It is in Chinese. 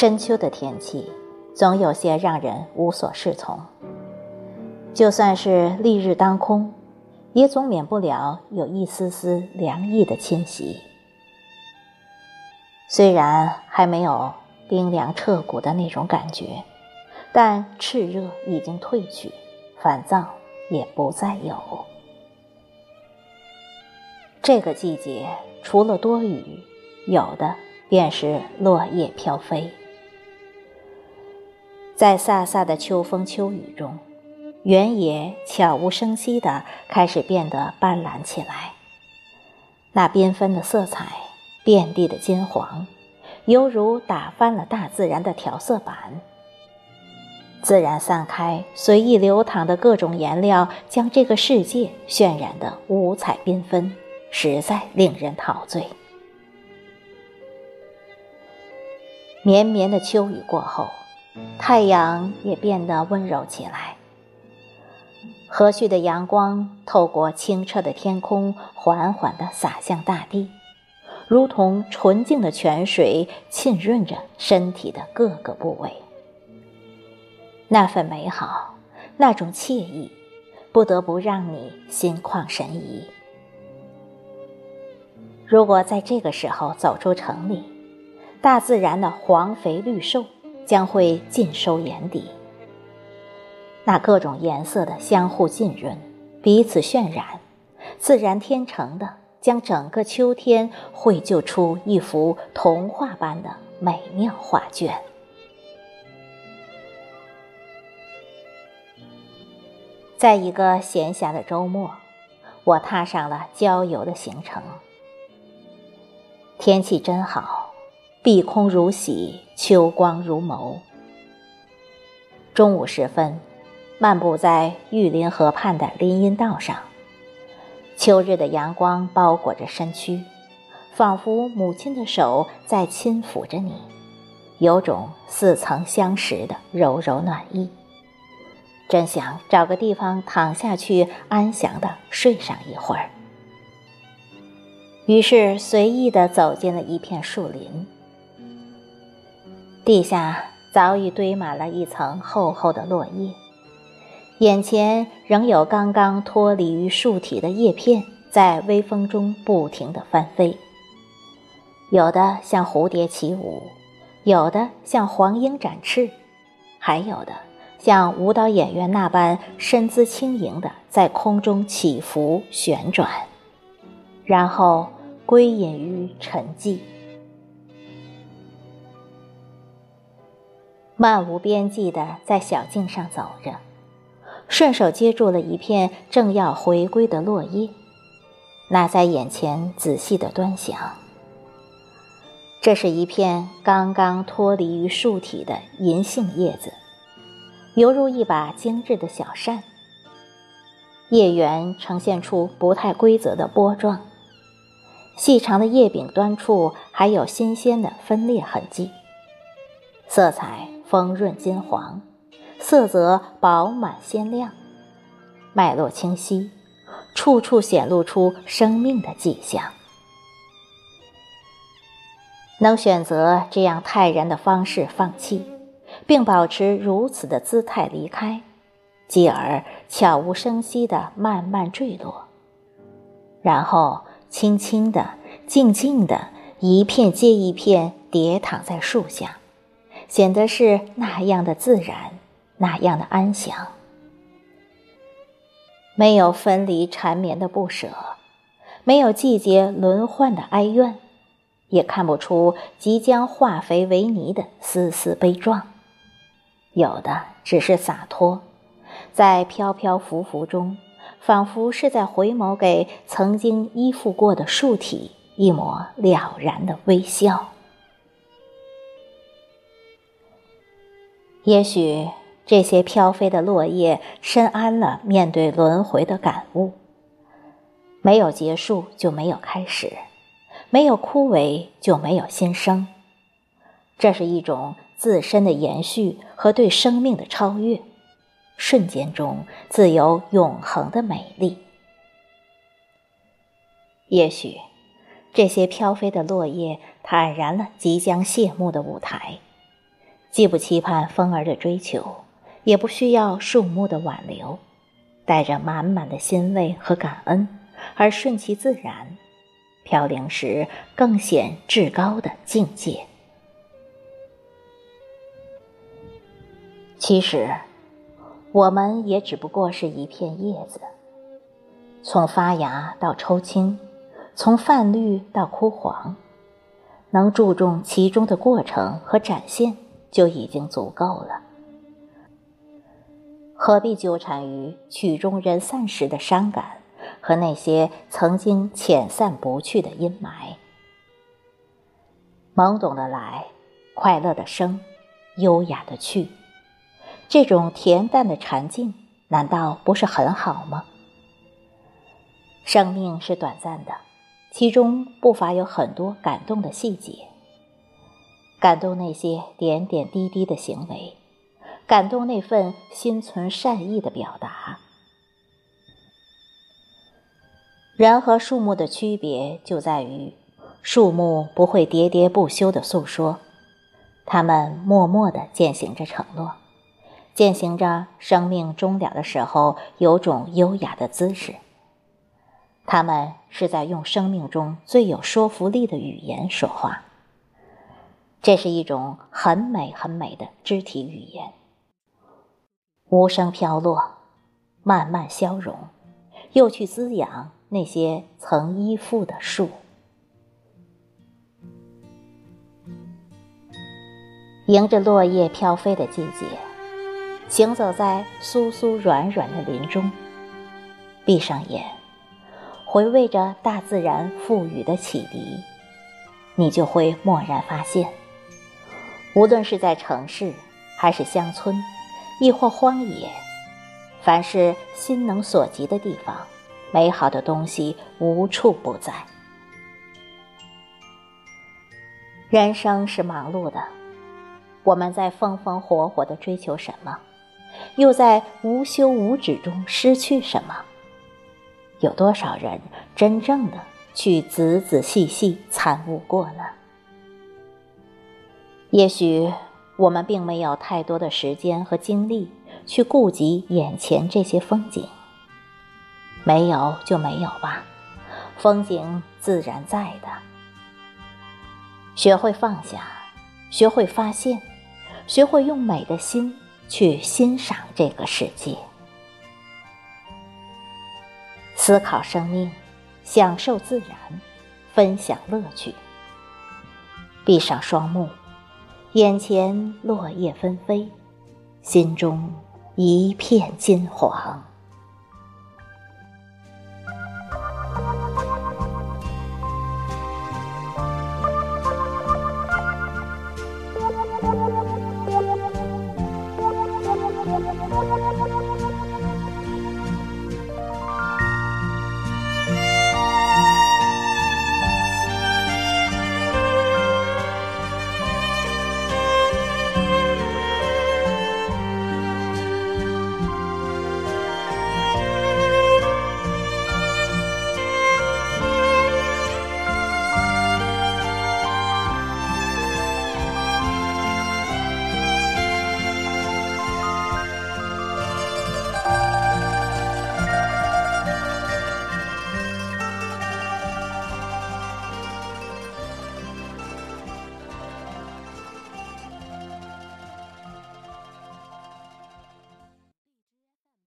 深秋的天气，总有些让人无所适从。就算是丽日当空，也总免不了有一丝丝凉意的侵袭。虽然还没有冰凉彻骨的那种感觉，但炽热已经褪去，烦躁也不再有。这个季节除了多雨，有的便是落叶飘飞。在飒飒的秋风秋雨中，原野悄无声息地开始变得斑斓起来。那缤纷的色彩，遍地的金黄，犹如打翻了大自然的调色板。自然散开、随意流淌的各种颜料，将这个世界渲染得五彩缤纷，实在令人陶醉。绵绵的秋雨过后。太阳也变得温柔起来，和煦的阳光透过清澈的天空，缓缓地洒向大地，如同纯净的泉水，浸润着身体的各个部位。那份美好，那种惬意，不得不让你心旷神怡。如果在这个时候走出城里，大自然的黄肥绿瘦。将会尽收眼底，那各种颜色的相互浸润，彼此渲染，自然天成的将整个秋天绘就出一幅童话般的美妙画卷。在一个闲暇的周末，我踏上了郊游的行程。天气真好。碧空如洗，秋光如眸。中午时分，漫步在玉林河畔的林荫道上，秋日的阳光包裹着身躯，仿佛母亲的手在轻抚着你，有种似曾相识的柔柔暖意。真想找个地方躺下去，安详的睡上一会儿。于是随意的走进了一片树林。地下早已堆满了一层厚厚的落叶，眼前仍有刚刚脱离于树体的叶片在微风中不停地翻飞，有的像蝴蝶起舞，有的像黄莺展翅，还有的像舞蹈演员那般身姿轻盈地在空中起伏旋转，然后归隐于沉寂。漫无边际地在小径上走着，顺手接住了一片正要回归的落叶，拿在眼前仔细地端详。这是一片刚刚脱离于树体的银杏叶子，犹如一把精致的小扇。叶缘呈现出不太规则的波状，细长的叶柄端处还有新鲜的分裂痕迹，色彩。丰润金黄，色泽饱满鲜亮，脉络清晰，处处显露出生命的迹象。能选择这样泰然的方式放弃，并保持如此的姿态离开，继而悄无声息地慢慢坠落，然后轻轻地、静静地，一片接一片叠躺在树下。显得是那样的自然，那样的安详，没有分离缠绵的不舍，没有季节轮换的哀怨，也看不出即将化肥为泥的丝丝悲壮，有的只是洒脱，在飘飘浮浮中，仿佛是在回眸给曾经依附过的树体一抹了然的微笑。也许这些飘飞的落叶深谙了面对轮回的感悟。没有结束就没有开始，没有枯萎就没有新生。这是一种自身的延续和对生命的超越，瞬间中自有永恒的美丽。也许这些飘飞的落叶坦然了即将谢幕的舞台。既不期盼风儿的追求，也不需要树木的挽留，带着满满的欣慰和感恩，而顺其自然，飘零时更显至高的境界。其实，我们也只不过是一片叶子，从发芽到抽青，从泛绿到枯黄。能注重其中的过程和展现，就已经足够了。何必纠缠于曲终人散时的伤感和那些曾经遣散不去的阴霾？懵懂的来，快乐的生，优雅的去，这种恬淡的禅境，难道不是很好吗？生命是短暂的。其中不乏有很多感动的细节，感动那些点点滴滴的行为，感动那份心存善意的表达。人和树木的区别就在于，树木不会喋喋不休的诉说，它们默默的践行着承诺，践行着生命终了的时候有种优雅的姿势。他们是在用生命中最有说服力的语言说话，这是一种很美很美的肢体语言，无声飘落，慢慢消融，又去滋养那些曾依附的树。迎着落叶飘飞的季节，行走在酥酥软软的林中，闭上眼。回味着大自然赋予的启迪，你就会蓦然发现，无论是在城市，还是乡村，亦或荒野，凡是心能所及的地方，美好的东西无处不在。人生是忙碌的，我们在风风火火的追求什么，又在无休无止中失去什么？有多少人真正的去仔仔细细参悟过呢？也许我们并没有太多的时间和精力去顾及眼前这些风景，没有就没有吧，风景自然在的。学会放下，学会发现，学会用美的心去欣赏这个世界。思考生命，享受自然，分享乐趣。闭上双目，眼前落叶纷飞，心中一片金黄。